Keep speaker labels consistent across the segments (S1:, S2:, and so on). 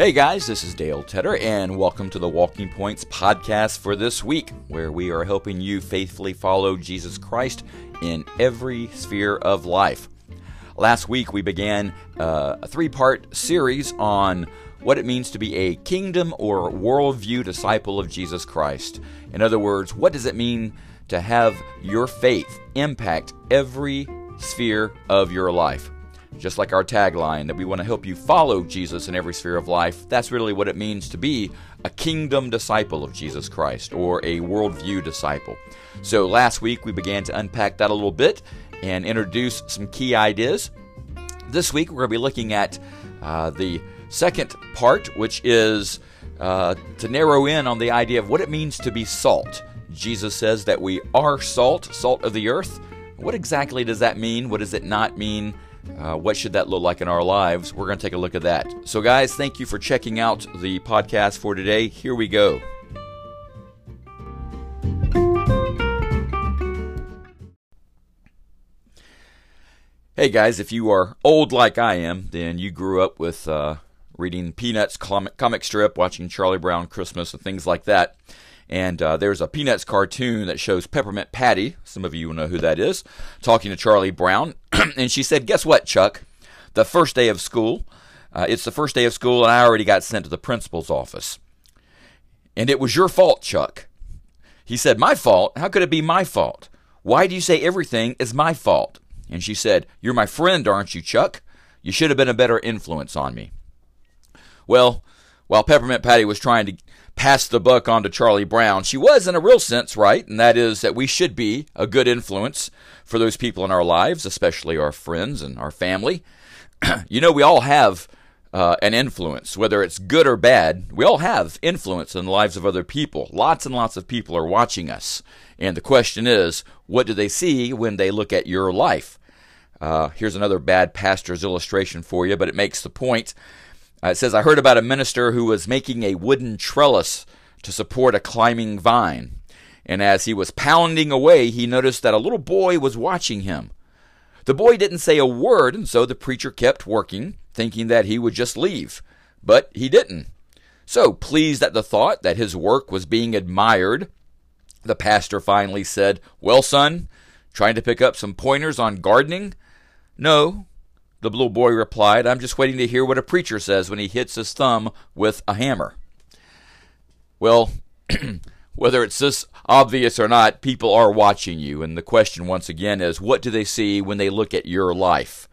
S1: Hey guys, this is Dale Tedder, and welcome to the Walking Points podcast for this week, where we are helping you faithfully follow Jesus Christ in every sphere of life. Last week, we began uh, a three part series on what it means to be a kingdom or worldview disciple of Jesus Christ. In other words, what does it mean to have your faith impact every sphere of your life? Just like our tagline, that we want to help you follow Jesus in every sphere of life. That's really what it means to be a kingdom disciple of Jesus Christ or a worldview disciple. So last week we began to unpack that a little bit and introduce some key ideas. This week we're going to be looking at uh, the second part, which is uh, to narrow in on the idea of what it means to be salt. Jesus says that we are salt, salt of the earth. What exactly does that mean? What does it not mean? Uh, what should that look like in our lives? We're going to take a look at that. So, guys, thank you for checking out the podcast for today. Here we go. Hey, guys, if you are old like I am, then you grew up with uh, reading Peanuts comic, comic strip, watching Charlie Brown Christmas, and things like that. And uh, there's a Peanuts cartoon that shows Peppermint Patty, some of you will know who that is, talking to Charlie Brown. and she said, Guess what, Chuck? The first day of school, uh, it's the first day of school, and I already got sent to the principal's office. And it was your fault, Chuck. He said, My fault? How could it be my fault? Why do you say everything is my fault? And she said, You're my friend, aren't you, Chuck? You should have been a better influence on me. Well, while Peppermint Patty was trying to pass the buck on to Charlie Brown, she was in a real sense right, and that is that we should be a good influence for those people in our lives, especially our friends and our family. you know, we all have uh, an influence, whether it's good or bad. We all have influence in the lives of other people. Lots and lots of people are watching us. And the question is, what do they see when they look at your life? Uh, here's another bad pastor's illustration for you, but it makes the point. Uh, it says, I heard about a minister who was making a wooden trellis to support a climbing vine. And as he was pounding away, he noticed that a little boy was watching him. The boy didn't say a word, and so the preacher kept working, thinking that he would just leave. But he didn't. So, pleased at the thought that his work was being admired, the pastor finally said, Well, son, trying to pick up some pointers on gardening? No, the little boy replied, I'm just waiting to hear what a preacher says when he hits his thumb with a hammer. Well, whether it's this obvious or not, people are watching you. And the question, once again, is what do they see when they look at your life?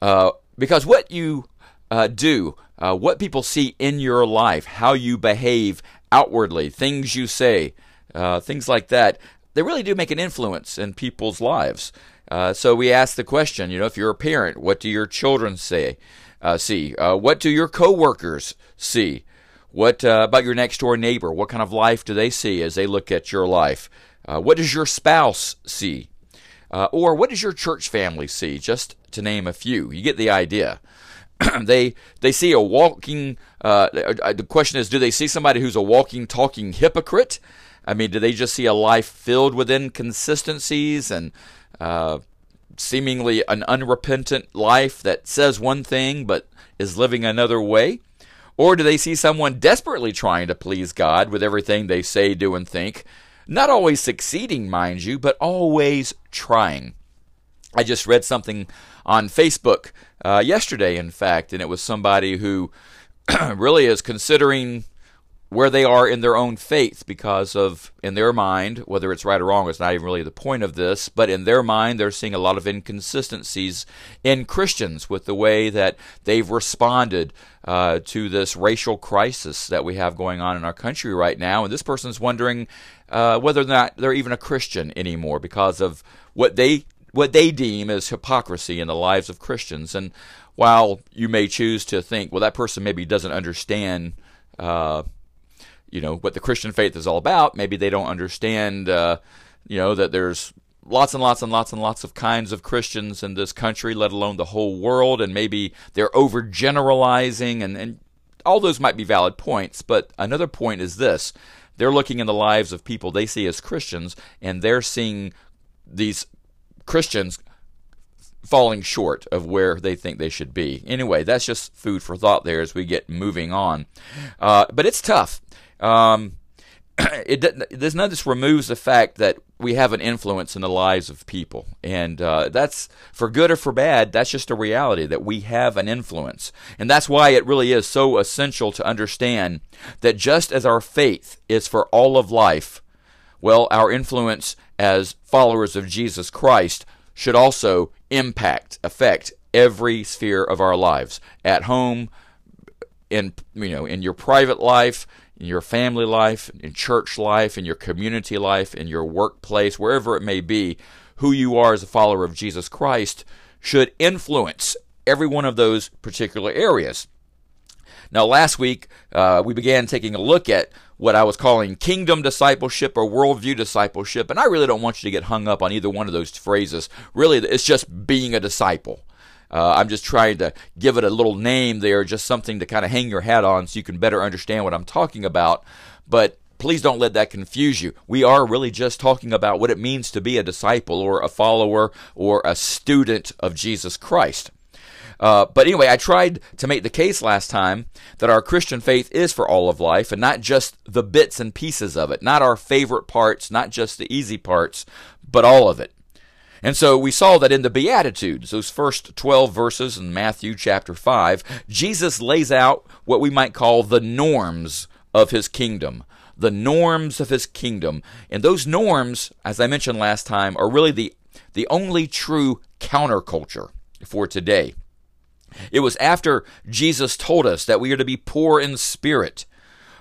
S1: Uh, because what you uh, do, uh, what people see in your life, how you behave outwardly, things you say, uh, things like that, they really do make an influence in people's lives. Uh, so we ask the question, you know, if you're a parent, what do your children say? Uh, see, uh, what do your coworkers see? What uh, about your next door neighbor? What kind of life do they see as they look at your life? Uh, what does your spouse see? Uh, or what does your church family see? Just to name a few, you get the idea. they they see a walking. the question is, do they see somebody who's a walking, talking hypocrite? I mean, do they just see a life filled with inconsistencies and uh, seemingly an unrepentant life that says one thing but is living another way? Or do they see someone desperately trying to please God with everything they say, do, and think? Not always succeeding, mind you, but always trying. I just read something on Facebook uh, yesterday, in fact, and it was somebody who really is considering where they are in their own faith because of in their mind whether it's right or wrong is not even really the point of this but in their mind they're seeing a lot of inconsistencies in christians with the way that they've responded uh, to this racial crisis that we have going on in our country right now. And this person's wondering uh, whether or not they're even a christian anymore because of what they what they deem as hypocrisy in the lives of christians. And while you may choose to think well that person maybe doesn't understand uh, you know what the Christian faith is all about. Maybe they don't understand, uh, you know, that there's lots and lots and lots and lots of kinds of Christians in this country, let alone the whole world, and maybe they're overgeneralizing, and, and all those might be valid points. But another point is this: they're looking in the lives of people they see as Christians, and they're seeing these Christians falling short of where they think they should be. Anyway, that's just food for thought there as we get moving on. Uh, but it's tough. Um, it does none of this removes the fact that we have an influence in the lives of people, and uh, that's for good or for bad. That's just a reality that we have an influence, and that's why it really is so essential to understand that just as our faith is for all of life, well, our influence as followers of Jesus Christ should also impact, affect every sphere of our lives at home, in you know, in your private life, in your family life, in church life, in your community life, in your workplace, wherever it may be, who you are as a follower of Jesus Christ should influence every one of those particular areas. Now, last week, uh, we began taking a look at what I was calling kingdom discipleship or worldview discipleship, and I really don't want you to get hung up on either one of those phrases. Really, it's just being a disciple. Uh, I'm just trying to give it a little name there, just something to kind of hang your hat on so you can better understand what I'm talking about. But please don't let that confuse you. We are really just talking about what it means to be a disciple or a follower or a student of Jesus Christ. Uh, but anyway, I tried to make the case last time that our Christian faith is for all of life and not just the bits and pieces of it, not our favorite parts, not just the easy parts, but all of it. And so we saw that in the Beatitudes, those first 12 verses in Matthew chapter 5, Jesus lays out what we might call the norms of his kingdom. The norms of his kingdom. And those norms, as I mentioned last time, are really the, the only true counterculture for today. It was after Jesus told us that we are to be poor in spirit,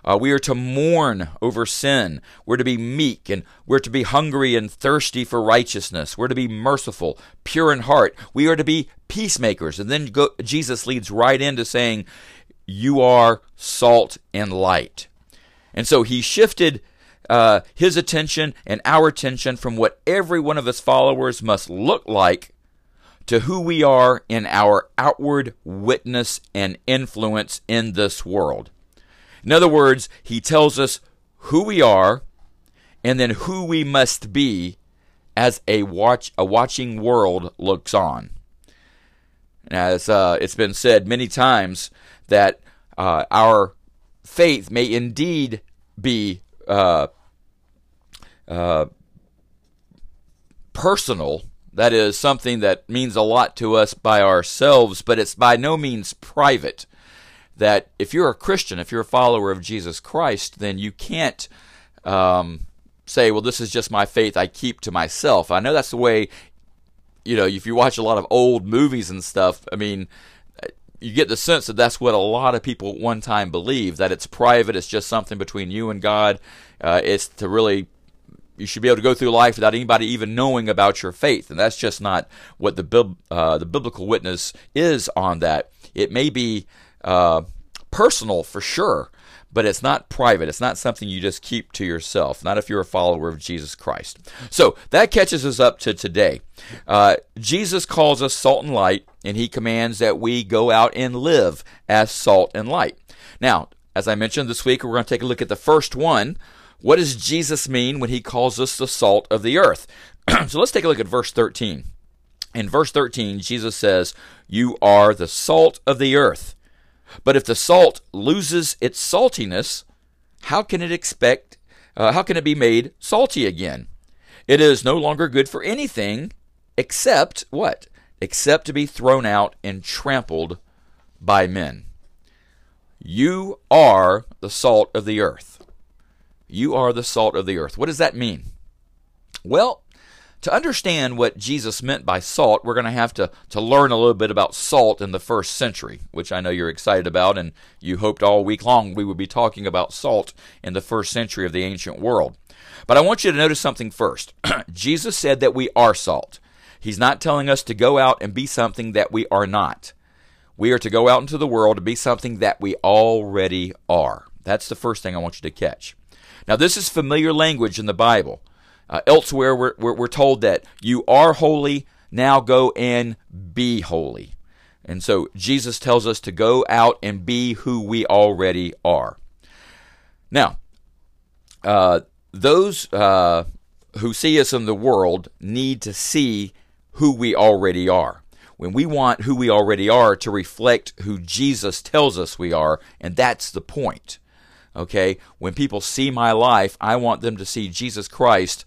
S1: uh, we are to mourn over sin. We're to be meek and we're to be hungry and thirsty for righteousness. We're to be merciful, pure in heart. We are to be peacemakers. And then go, Jesus leads right into saying, You are salt and light. And so he shifted uh, his attention and our attention from what every one of his followers must look like to who we are in our outward witness and influence in this world. In other words, he tells us who we are and then who we must be as a watch a watching world looks on. As uh, it's been said many times that uh, our faith may indeed be uh, uh personal. That is something that means a lot to us by ourselves, but it's by no means private that if you're a Christian, if you're a follower of Jesus Christ, then you can't um, say, well, this is just my faith I keep to myself. I know that's the way, you know, if you watch a lot of old movies and stuff, I mean, you get the sense that that's what a lot of people at one time believed that it's private, it's just something between you and God. Uh, it's to really you should be able to go through life without anybody even knowing about your faith, and that's just not what the uh, the biblical witness is on that. It may be uh, personal for sure, but it's not private. It's not something you just keep to yourself, not if you're a follower of Jesus Christ. So that catches us up to today. Uh, Jesus calls us salt and light, and he commands that we go out and live as salt and light. Now, as I mentioned this week, we're going to take a look at the first one. What does Jesus mean when he calls us the salt of the earth? so let's take a look at verse 13. In verse 13, Jesus says, You are the salt of the earth. But if the salt loses its saltiness, how can it expect uh, how can it be made salty again? It is no longer good for anything except what? Except to be thrown out and trampled by men. You are the salt of the earth. You are the salt of the earth. What does that mean? Well, to understand what Jesus meant by salt, we're going to have to, to learn a little bit about salt in the first century, which I know you're excited about, and you hoped all week long we would be talking about salt in the first century of the ancient world. But I want you to notice something first. Jesus said that we are salt. He's not telling us to go out and be something that we are not. We are to go out into the world to be something that we already are. That's the first thing I want you to catch. Now, this is familiar language in the Bible. Uh, elsewhere, we're, we're, we're told that you are holy, now go and be holy. And so Jesus tells us to go out and be who we already are. Now, uh, those uh, who see us in the world need to see who we already are. when we want who we already are to reflect who Jesus tells us we are, and that's the point. Okay? When people see my life, I want them to see Jesus Christ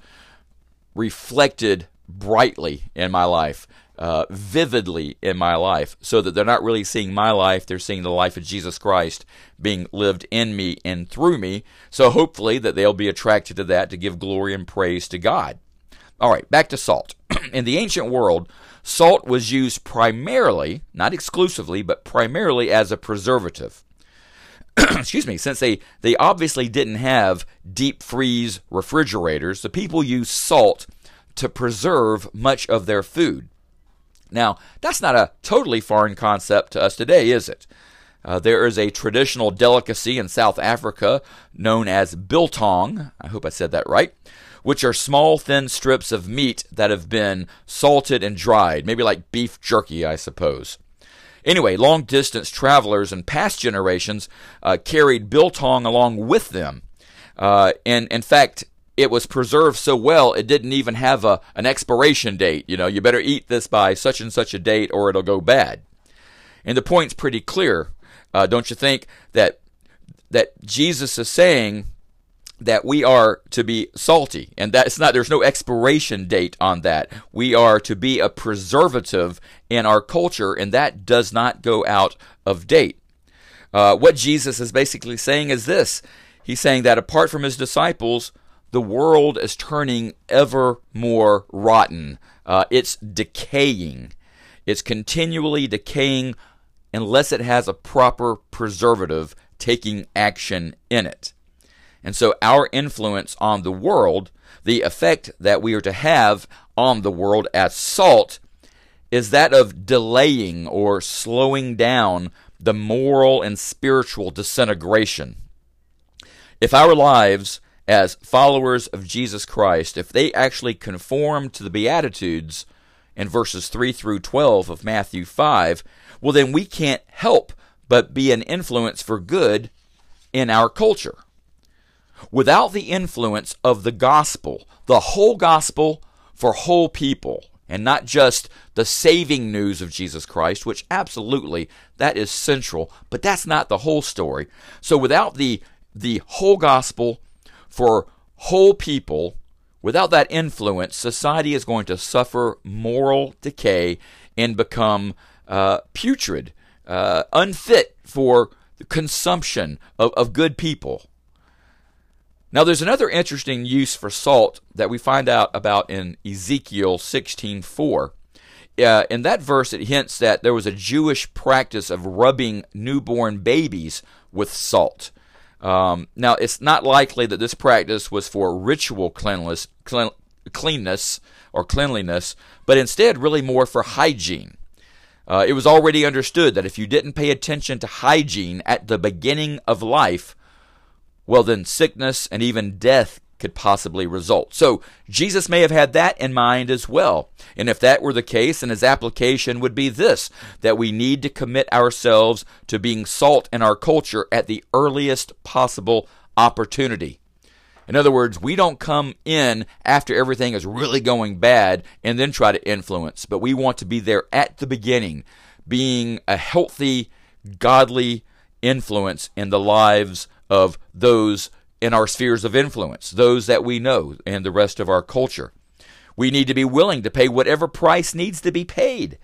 S1: reflected brightly in my life, uh, vividly in my life, so that they're not really seeing my life, they're seeing the life of Jesus Christ being lived in me and through me. So hopefully that they'll be attracted to that to give glory and praise to God. All right, back to salt. in the ancient world, salt was used primarily, not exclusively, but primarily as a preservative. excuse me, since they, they obviously didn't have deep freeze refrigerators, the people used salt to preserve much of their food. Now, that's not a totally foreign concept to us today, is it? Uh, there is a traditional delicacy in South Africa known as biltong. I hope I said that right. Which are small, thin strips of meat that have been salted and dried, maybe like beef jerky, I suppose. Anyway, long distance travelers in past generations uh, carried biltong along with them. Uh, and in fact, it was preserved so well it didn't even have a, an expiration date. You know, you better eat this by such and such a date or it'll go bad. And the point's pretty clear, uh, don't you think? That that Jesus is saying that we are to be salty, and that's not. There's no expiration date on that. We are to be a preservative in our culture, and that does not go out of date. Uh, what Jesus is basically saying is this: He's saying that apart from his disciples, the world is turning ever more rotten. Uh, it's decaying. It's continually decaying unless it has a proper preservative taking action in it. And so, our influence on the world, the effect that we are to have on the world as salt, is that of delaying or slowing down the moral and spiritual disintegration. If our lives as followers of Jesus Christ, if they actually conform to the Beatitudes in verses 3 through 12 of Matthew 5, well, then we can't help but be an influence for good in our culture. Without the influence of the gospel, the whole gospel for whole people, and not just the saving news of Jesus Christ, which absolutely that is central, but that's not the whole story. So without the the whole gospel for whole people, without that influence, society is going to suffer moral decay and become uh, putrid, uh, unfit for the consumption of, of good people. Now, there's another interesting use for salt that we find out about in Ezekiel 16:4. Uh, in that verse, it hints that there was a Jewish practice of rubbing newborn babies with salt. Um, now, it's not likely that this practice was for ritual cleanliness, clean, cleanness or cleanliness, but instead really more for hygiene. Uh, it was already understood that if you didn't pay attention to hygiene at the beginning of life, well, then sickness and even death could possibly result. So Jesus may have had that in mind as well. And if that were the case, then his application would be this that we need to commit ourselves to being salt in our culture at the earliest possible opportunity. In other words, we don't come in after everything is really going bad and then try to influence, but we want to be there at the beginning, being a healthy, godly influence in the lives of those in our spheres of influence, those that we know, and the rest of our culture. We need to be willing to pay whatever price needs to be paid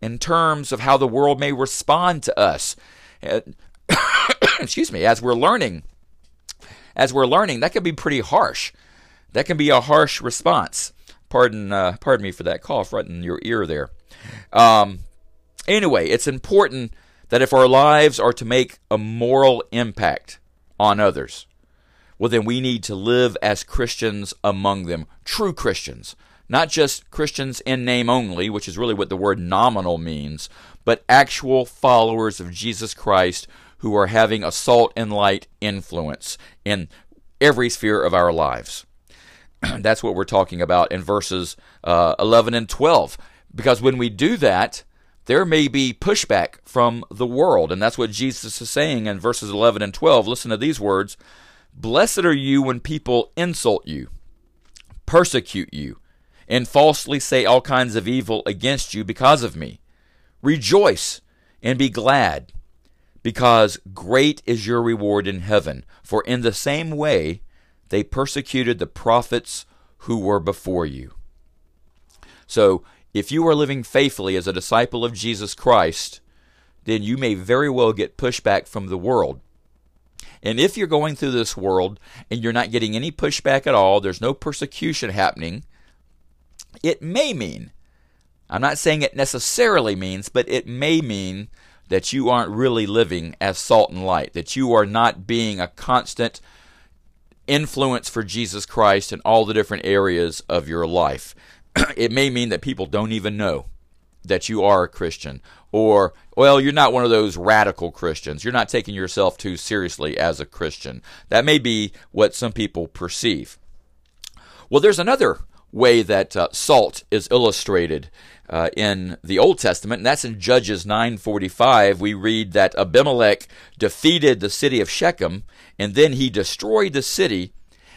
S1: in terms of how the world may respond to us. Excuse me, as we're learning. As we're learning, that can be pretty harsh. That can be a harsh response. Pardon, uh, pardon me for that cough right in your ear there. Um, anyway, it's important that if our lives are to make a moral impact on others, well, then we need to live as Christians among them, true Christians, not just Christians in name only, which is really what the word nominal means, but actual followers of Jesus Christ who are having a salt and light influence in every sphere of our lives. That's what we're talking about in verses uh, 11 and 12. Because when we do that, there may be pushback from the world. And that's what Jesus is saying in verses 11 and 12. Listen to these words Blessed are you when people insult you, persecute you, and falsely say all kinds of evil against you because of me. Rejoice and be glad, because great is your reward in heaven. For in the same way they persecuted the prophets who were before you. So, if you are living faithfully as a disciple of Jesus Christ, then you may very well get pushback from the world. And if you're going through this world and you're not getting any pushback at all, there's no persecution happening, it may mean, I'm not saying it necessarily means, but it may mean that you aren't really living as salt and light, that you are not being a constant influence for Jesus Christ in all the different areas of your life. it may mean that people don't even know that you are a Christian. Or, well, you're not one of those radical Christians. You're not taking yourself too seriously as a Christian. That may be what some people perceive. Well, there's another way that uh, salt is illustrated uh, in the Old Testament, and that's in Judges 9:45. We read that Abimelech defeated the city of Shechem, and then he destroyed the city.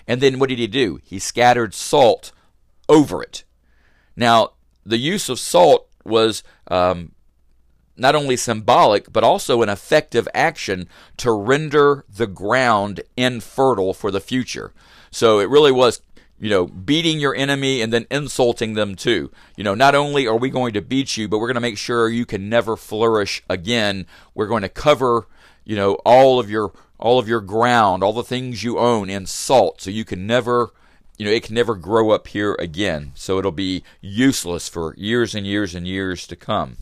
S1: And then what did he do? He scattered salt over it. Now, the use of salt was um, not only symbolic, but also an effective action to render the ground infertile for the future. So it really was, you know, beating your enemy and then insulting them too. You know, not only are we going to beat you, but we're going to make sure you can never flourish again. We're going to cover, you know, all of your all of your ground, all the things you own in salt, so you can never you know, it can never grow up here again. So it'll be useless for years and years and years to come.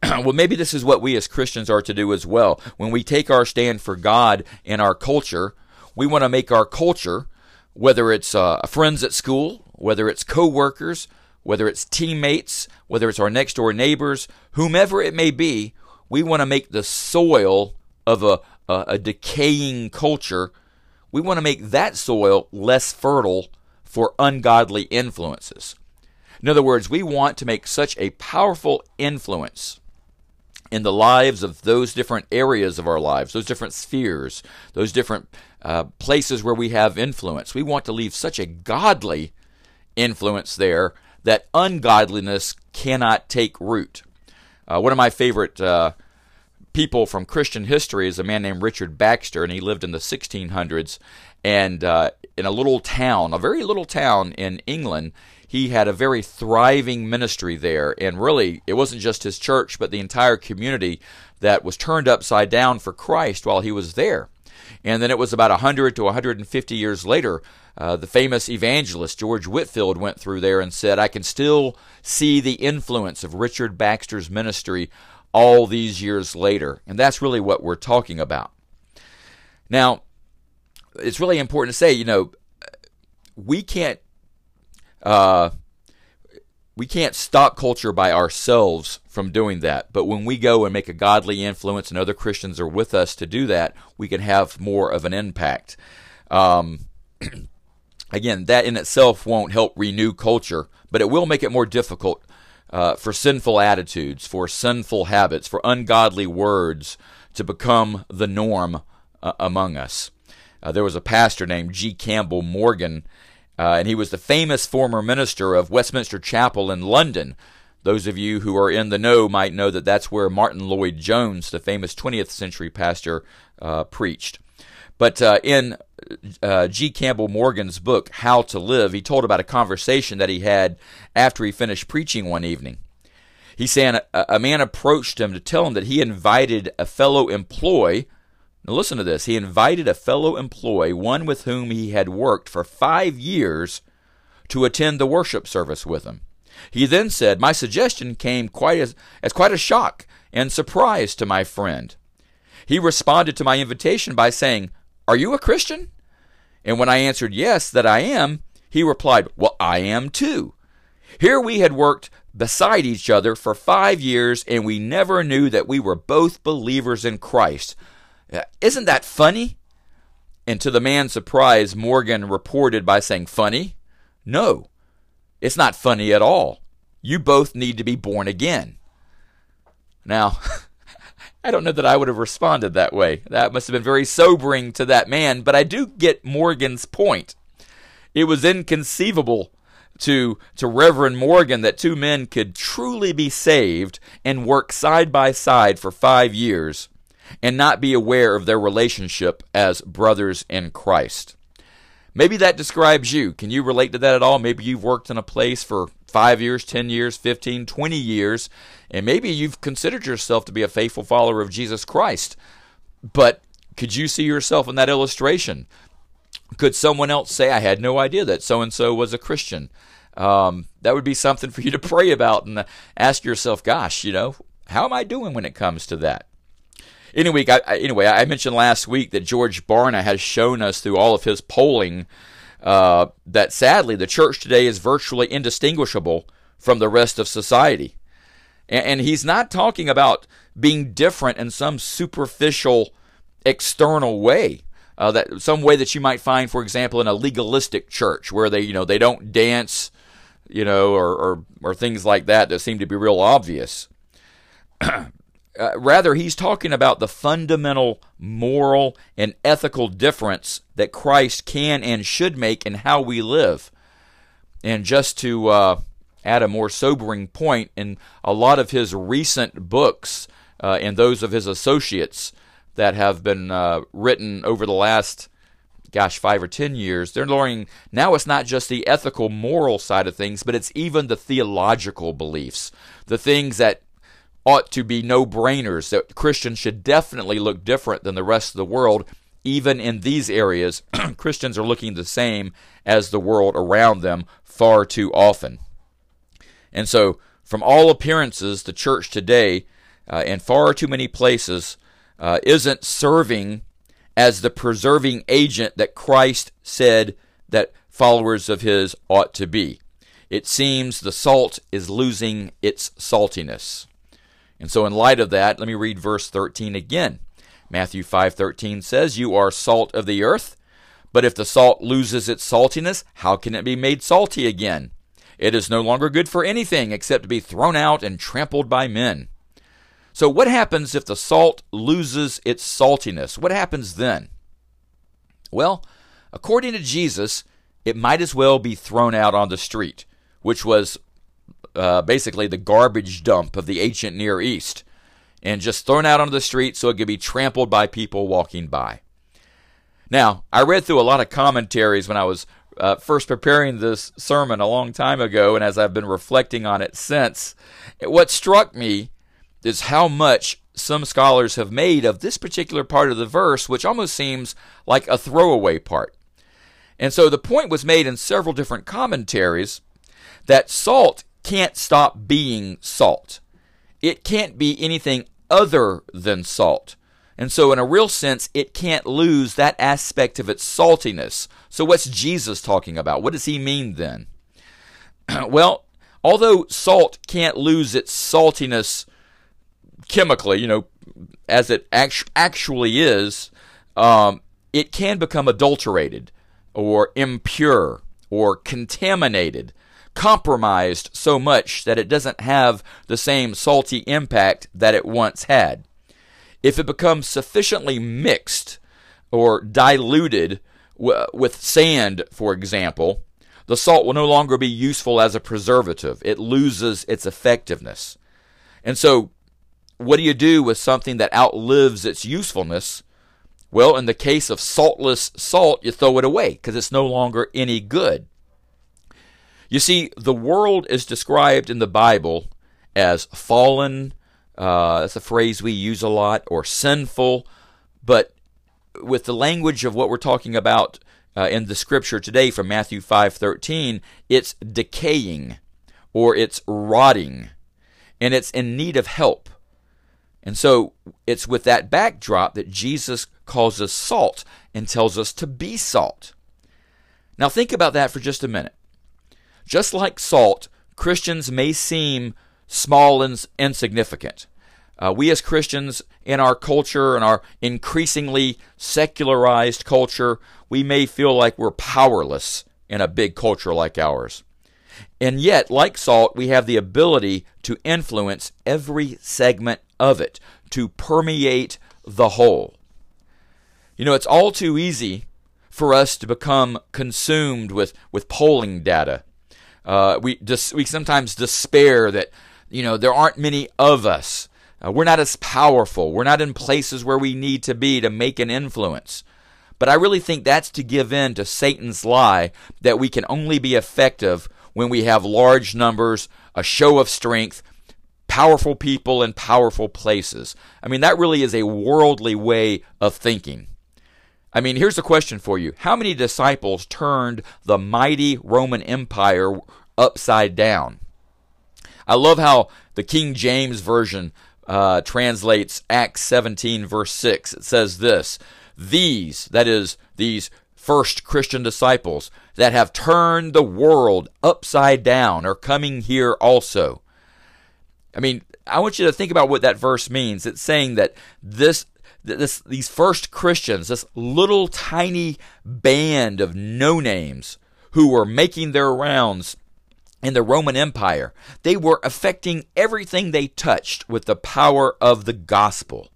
S1: well, maybe this is what we as Christians are to do as well. When we take our stand for God in our culture, we want to make our culture, whether it's uh, friends at school, whether it's coworkers, whether it's teammates, whether it's our next door neighbors, whomever it may be, we want to make the soil of a, a, a decaying culture we want to make that soil less fertile for ungodly influences. In other words, we want to make such a powerful influence in the lives of those different areas of our lives, those different spheres, those different uh, places where we have influence. We want to leave such a godly influence there that ungodliness cannot take root. Uh, one of my favorite uh, people from Christian history is a man named Richard Baxter, and he lived in the 1600s. And uh, in a little town, a very little town in England, he had a very thriving ministry there. And really, it wasn't just his church, but the entire community that was turned upside down for Christ while he was there. And then it was about 100 to 150 years later, uh, the famous evangelist George Whitefield went through there and said, I can still see the influence of Richard Baxter's ministry all these years later. And that's really what we're talking about. Now, it's really important to say, you know, we can't uh, we can't stop culture by ourselves from doing that. But when we go and make a godly influence and other Christians are with us to do that, we can have more of an impact. Um, again, that in itself won't help renew culture, but it will make it more difficult uh, for sinful attitudes, for sinful habits, for ungodly words to become the norm uh, among us. Uh, there was a pastor named G. Campbell Morgan, uh, and he was the famous former minister of Westminster Chapel in London. Those of you who are in the know might know that that's where Martyn Lloyd-Jones, the famous 20th century pastor, uh, preached. But uh, in uh, G. Campbell Morgan's book, How to Live, he told about a conversation that he had after he finished preaching one evening. He said a, a man approached him to tell him that he invited a fellow employee. Now listen to this. He invited a fellow employee, one with whom he had worked for five years, to attend the worship service with him. He then said, My suggestion came quite as, as quite a shock and surprise to my friend. He responded to my invitation by saying, Are you a Christian? And when I answered yes, that I am, he replied, Well, I am too. Here we had worked beside each other for five years, and we never knew that we were both believers in Christ. Uh, isn't that funny? And to the man's surprise, Morgan reported by saying, Funny? No, it's not funny at all. You both need to be born again. Now, I don't know that I would have responded that way. That must have been very sobering to that man, but I do get Morgan's point. It was inconceivable to to Reverend Morgan that two men could truly be saved and work side by side for 5 years and not be aware of their relationship as brothers in Christ. Maybe that describes you. Can you relate to that at all? Maybe you've worked in a place for 5 years, 10 years, 15, 20 years, and maybe you've considered yourself to be a faithful follower of Jesus Christ. But could you see yourself in that illustration? Could someone else say, I had no idea that so and so was a Christian? Um, that would be something for you to pray about and ask yourself, gosh, you know, how am I doing when it comes to that? Anyway, I, anyway, I mentioned last week that George Barna has shown us through all of his polling uh, that sadly the church today is virtually indistinguishable from the rest of society. And, and he's not talking about being different in some superficial, external way. Uh, that some way that you might find, for example, in a legalistic church where they, you know, they don't dance, you know, or or, or things like that that seem to be real obvious. Uh, rather, he's talking about the fundamental moral and ethical difference that Christ can and should make in how we live. And just to uh, add a more sobering point, in a lot of his recent books uh, and those of his associates that have been uh, written over the last, gosh, five or ten years, they're learning now it's not just the ethical, moral side of things, but it's even the theological beliefs, the things that ought to be no brainers, that Christians should definitely look different than the rest of the world. Even in these areas, Christians are looking the same as the world around them far too often. And so, from all appearances, the church today, uh, in far too many places, uh, isn't serving as the preserving agent that Christ said that followers of His ought to be. It seems the salt is losing its saltiness. And so in light of that, let me read verse 13 again. Matthew 5:13 says, "You are salt of the earth, but if the salt loses its saltiness, how can it be made salty again? It is no longer good for anything except to be thrown out and trampled by men." So what happens if the salt loses its saltiness? What happens then? Well, according to Jesus, it might as well be thrown out on the street, which was uh, basically the garbage dump of the ancient Near East, and just thrown out onto the street so it could be trampled by people walking by. Now, I read through a lot of commentaries when I was uh, first preparing this sermon a long time ago, and as I've been reflecting on it since, what struck me is how much some scholars have made of this particular part of the verse, which almost seems like a throwaway part. And so the point was made in several different commentaries that salt can't stop being salt. It can't be anything other than salt. And so, in a real sense, it can't lose that aspect of its saltiness. So, what's Jesus talking about? What does he mean then? well, although salt can't lose its saltiness chemically, you know, as it act- actually is, um, it can become adulterated or impure or contaminated compromised so much that it doesn't have the same salty impact that it once had. If it becomes sufficiently mixed or diluted w- with sand, for example, the salt will no longer be useful as a preservative. It loses its effectiveness. And so, what do you do with something that outlives its usefulness? Well, in the case of saltless salt, you throw it away because it's no longer any good. You see, the world is described in the Bible as fallen. Uh, that's a phrase we use a lot, or sinful. But with the language of what we're talking about uh, in the scripture today from Matthew 5:13, it's decaying or it's rotting and it's in need of help. And so it's with that backdrop that Jesus calls us salt and tells us to be salt. Now think about that for just a minute. Just like salt, Christians may seem small and insignificant. Uh, we as Christians in our culture and our increasingly secularized culture, we may feel like we're powerless in a big culture like ours. And yet, like salt, we have the ability to influence every segment of it, to permeate the whole. You know, it's all too easy for us to become consumed with, with polling data Uh, we we sometimes despair that you know there aren't many of us. Uh, we're not as powerful. We're not in places where we need to be to make an influence. But I really think that's to give in to Satan's lie that we can only be effective when we have large numbers, a show of strength, powerful people in powerful places. I mean, that really is a worldly way of thinking. I mean, here's a question for you How many disciples turned the mighty Roman Empire upside down? I love how the King James Version uh, translates Acts 17, verse 6. It says this These, that is, these first Christian disciples that have turned the world upside down are coming here also. I mean, I want you to think about what that verse means. It's saying that this this these first Christians, this little tiny band of no names who were making their rounds in the Roman Empire, they were affecting everything they touched with the power of the gospel.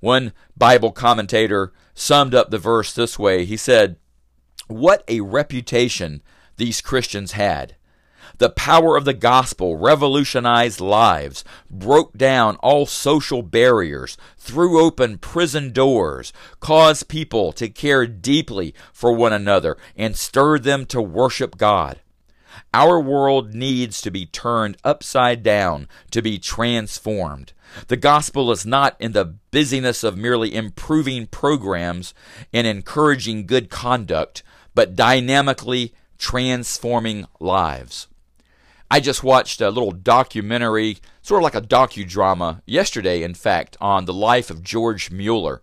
S1: One Bible commentator summed up the verse this way. He said, What a reputation these Christians had. The power of the gospel revolutionized lives, broke down all social barriers, threw open prison doors, caused people to care deeply for one another, and stirred them to worship God. Our world needs to be turned upside down, to be transformed. The gospel is not in the busyness of merely improving programs and encouraging good conduct, but dynamically transforming lives. I just watched a little documentary, sort of like a docudrama, yesterday, in fact, on the life of George Mueller.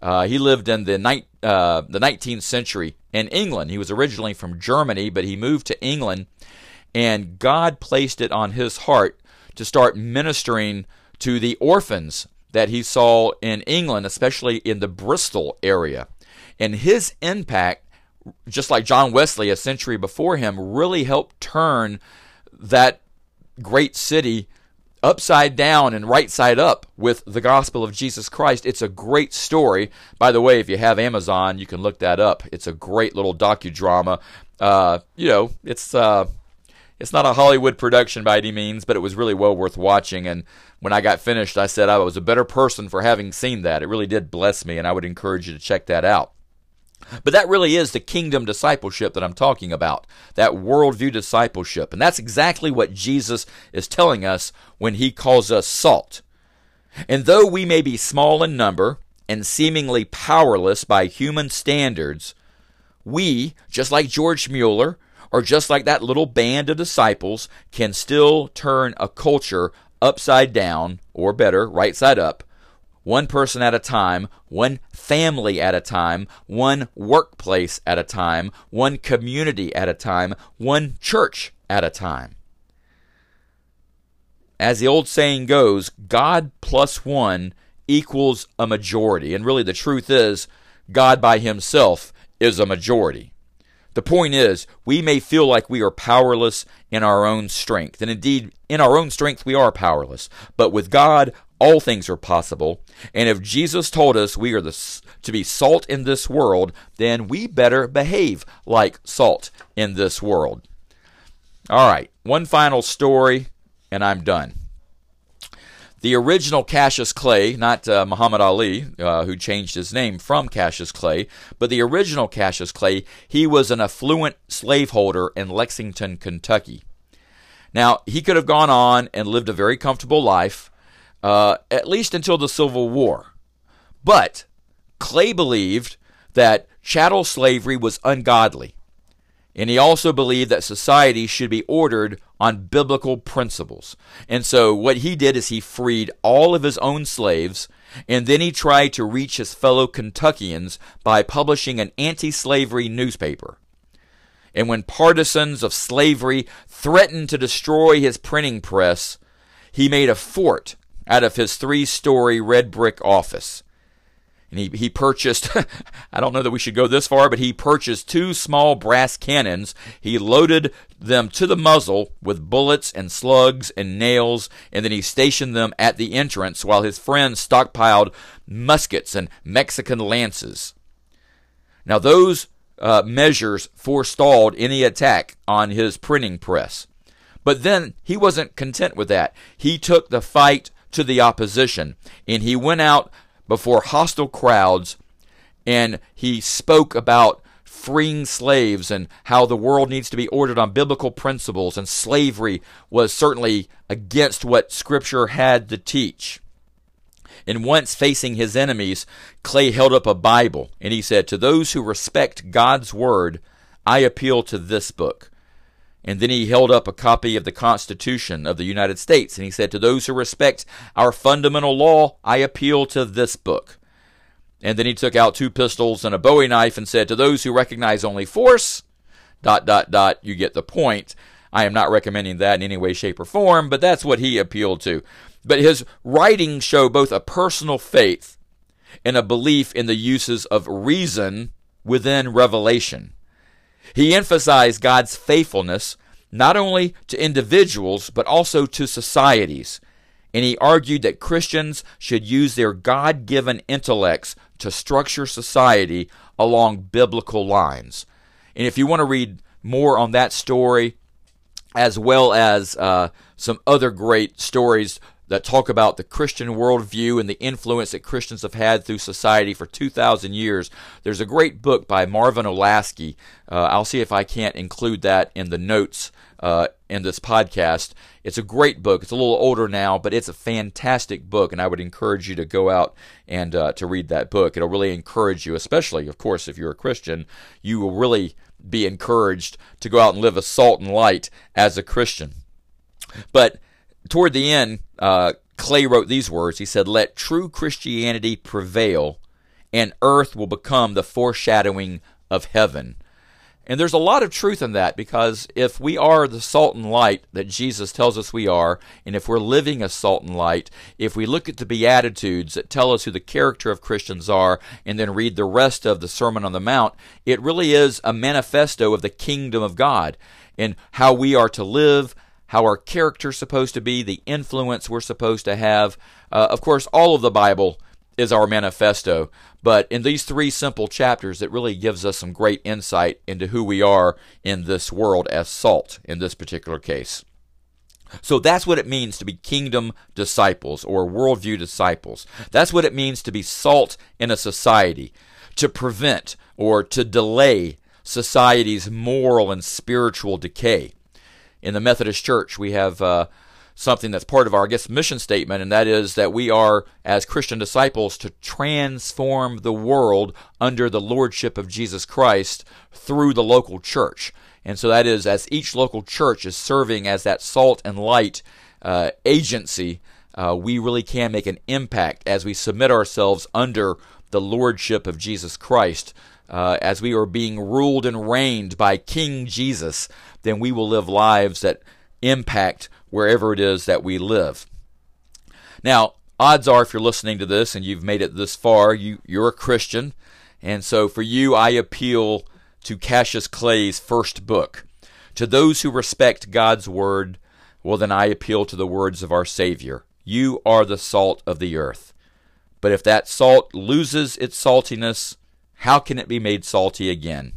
S1: Uh, he lived in the, ni- uh, the 19th century in England. He was originally from Germany, but he moved to England, and God placed it on his heart to start ministering to the orphans that he saw in England, especially in the Bristol area. And his impact, just like John Wesley a century before him, really helped turn that great city upside down and right side up with the gospel of Jesus Christ. It's a great story. By the way, if you have Amazon, you can look that up. It's a great little docudrama. Uh, you know, it's uh, it's not a Hollywood production by any means, but it was really well worth watching. And when I got finished, I said I was a better person for having seen that. It really did bless me, and I would encourage you to check that out. But that really is the kingdom discipleship that I'm talking about, that worldview discipleship. And that's exactly what Jesus is telling us when he calls us salt. And though we may be small in number and seemingly powerless by human standards, we, just like George Mueller, or just like that little band of disciples, can still turn a culture upside down, or better, right side up, one person at a time, one family at a time, one workplace at a time, one community at a time, one church at a time. As the old saying goes, God plus one equals a majority. And really, the truth is, God by himself is a majority. The point is, we may feel like we are powerless in our own strength. And indeed, in our own strength, we are powerless. But with God, all things are possible. And if Jesus told us we are the, to be salt in this world, then we better behave like salt in this world. All right, one final story, and I'm done. The original Cassius Clay, not uh, Muhammad Ali, uh, who changed his name from Cassius Clay, but the original Cassius Clay, he was an affluent slaveholder in Lexington, Kentucky. Now, he could have gone on and lived a very comfortable life, uh, at least until the Civil War. But Clay believed that chattel slavery was ungodly. And he also believed that society should be ordered on biblical principles. And so what he did is he freed all of his own slaves, and then he tried to reach his fellow Kentuckians by publishing an anti slavery newspaper. And when partisans of slavery threatened to destroy his printing press, he made a fort out of his three story red brick office. And he, he purchased, I don't know that we should go this far, but he purchased two small brass cannons. He loaded them to the muzzle with bullets and slugs and nails, and then he stationed them at the entrance while his friends stockpiled muskets and Mexican lances. Now, those uh, measures forestalled any attack on his printing press. But then he wasn't content with that. He took the fight to the opposition and he went out before hostile crowds and he spoke about freeing slaves and how the world needs to be ordered on biblical principles and slavery was certainly against what scripture had to teach. And once facing his enemies, Clay held up a Bible and he said, To those who respect God's word, I appeal to this book. And then he held up a copy of the Constitution of the United States and he said, To those who respect our fundamental law, I appeal to this book. And then he took out two pistols and a bowie knife and said, To those who recognize only force, dot, dot, dot, you get the point. I am not recommending that in any way, shape, or form, but that's what he appealed to. But his writings show both a personal faith and a belief in the uses of reason within revelation. He emphasized God's faithfulness not only to individuals, but also to societies. And he argued that Christians should use their God given intellects to structure society along biblical lines. And if you want to read more on that story, as well as uh, some other great stories that talk about the Christian worldview and the influence that Christians have had through society for 2,000 years. There's a great book by Marvin Olasky. Uh, I'll see if I can't include that in the notes uh, in this podcast. It's a great book. It's a little older now, but it's a fantastic book, and I would encourage you to go out and uh, to read that book. It'll really encourage you, especially, of course, if you're a Christian. You will really be encouraged to go out and live a salt and light as a Christian. But toward the end, uh, Clay wrote these words. He said, Let true Christianity prevail, and earth will become the foreshadowing of heaven. And there's a lot of truth in that because if we are the salt and light that Jesus tells us we are, and if we're living as salt and light, if we look at the Beatitudes that tell us who the character of Christians are, and then read the rest of the Sermon on the Mount, it really is a manifesto of the kingdom of God and how we are to live, how our character's supposed to be, the influence we're supposed to have. Uh, of course, all of the Bible is our manifesto. But in these three simple chapters, it really gives us some great insight into who we are in this world as salt in this particular case. So that's what it means to be kingdom disciples or worldview disciples. That's what it means to be salt in a society, to prevent or to delay society's moral and spiritual decay. In the Methodist Church, we have uh, something that's part of our, I guess, mission statement, and that is that we are, as Christian disciples, to transform the world under the lordship of Jesus Christ through the local church. And so that is, as each local church is serving as that salt and light uh, agency, uh, we really can make an impact as we submit ourselves under the lordship of Jesus Christ. Uh, as we are being ruled and reigned by King Jesus, then we will live lives that impact wherever it is that we live. Now, odds are if you're listening to this and you've made it this far, you, you're a Christian. And so for you, I appeal to Cassius Clay's first book. To those who respect God's word, well, then I appeal to the words of our Savior. You are the salt of the earth. But if that salt loses its saltiness, how can it be made salty again?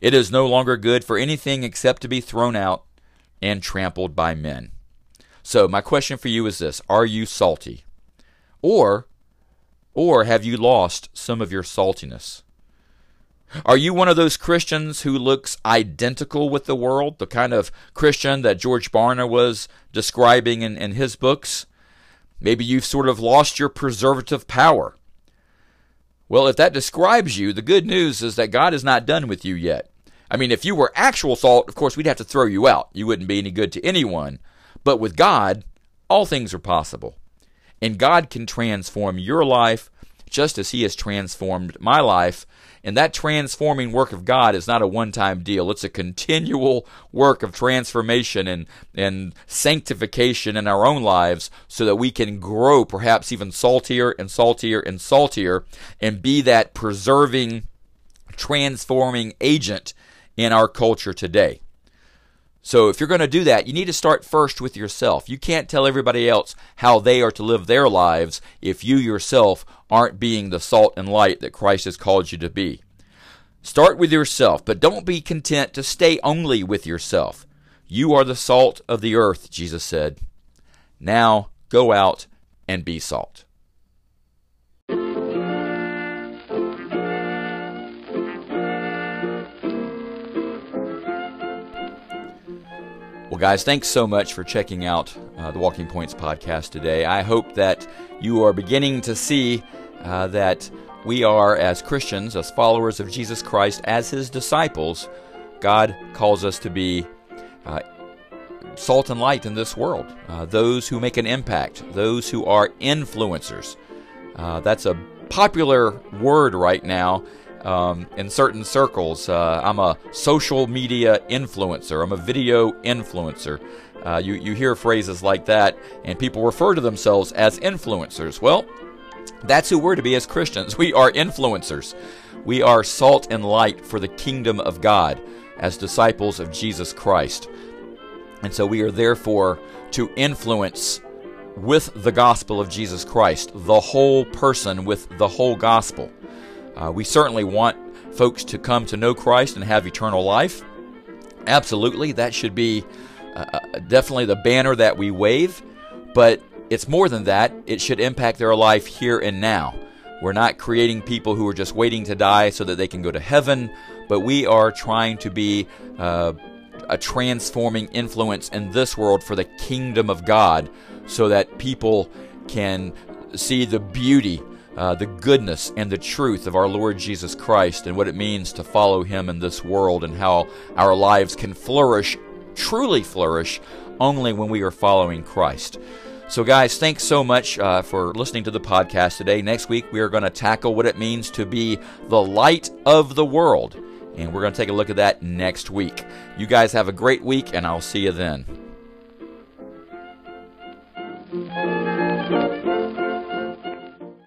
S1: It is no longer good for anything except to be thrown out and trampled by men. So my question for you is this: Are you salty, or or have you lost some of your saltiness? Are you one of those Christians who looks identical with the world, the kind of Christian that George Barna was describing in, in his books? Maybe you've sort of lost your preservative power. Well, if that describes you, the good news is that God is not done with you yet. I mean, if you were actual salt, of course, we'd have to throw you out. You wouldn't be any good to anyone. But with God, all things are possible. And God can transform your life just as He has transformed my life. And that transforming work of God is not a one time deal, it's a continual work of transformation and, and sanctification in our own lives so that we can grow perhaps even saltier and saltier and saltier and be that preserving, transforming agent in our culture today. So if you're going to do that, you need to start first with yourself. You can't tell everybody else how they are to live their lives if you yourself aren't being the salt and light that Christ has called you to be. Start with yourself, but don't be content to stay only with yourself. You are the salt of the earth, Jesus said. Now go out and be salt. Well, guys, thanks so much for checking out uh, the Walking Points podcast today. I hope that you are beginning to see uh, that we are, as Christians, as followers of Jesus Christ, as His disciples, God calls us to be uh, salt and light in this world. Uh, those who make an impact, those who are influencers. Uh, that's a popular word right now um, in certain circles. Uh, I'm a social media influencer. I'm a video influencer. Uh, you, you hear phrases like that, and people refer to themselves as influencers. Well, that's who we're to be as Christians. We are influencers. We are salt and light for the kingdom of God as disciples of Jesus Christ. And so we are therefore to influence with the gospel of Jesus Christ, the whole person with the whole gospel. Uh, we certainly want folks to come to know Christ and have eternal life. Absolutely, that should be uh, uh, definitely the banner that we wave, but it's more than that. It should impact their life here and now. We're not creating people who are just waiting to die so that they can go to heaven, but we are trying to be uh, a transforming influence in this world for the kingdom of God so that people can see the beauty uh, the goodness and the truth of our Lord Jesus Christ and what it means to follow Him in this world and how our lives can flourish, truly flourish, only when we are following Christ. So, guys, thanks so much uh, for listening to the podcast today. Next week, we are going to tackle what it means to be the light of the world. And we're going to take a look at that next week. You guys have a great week, and I'll see you then.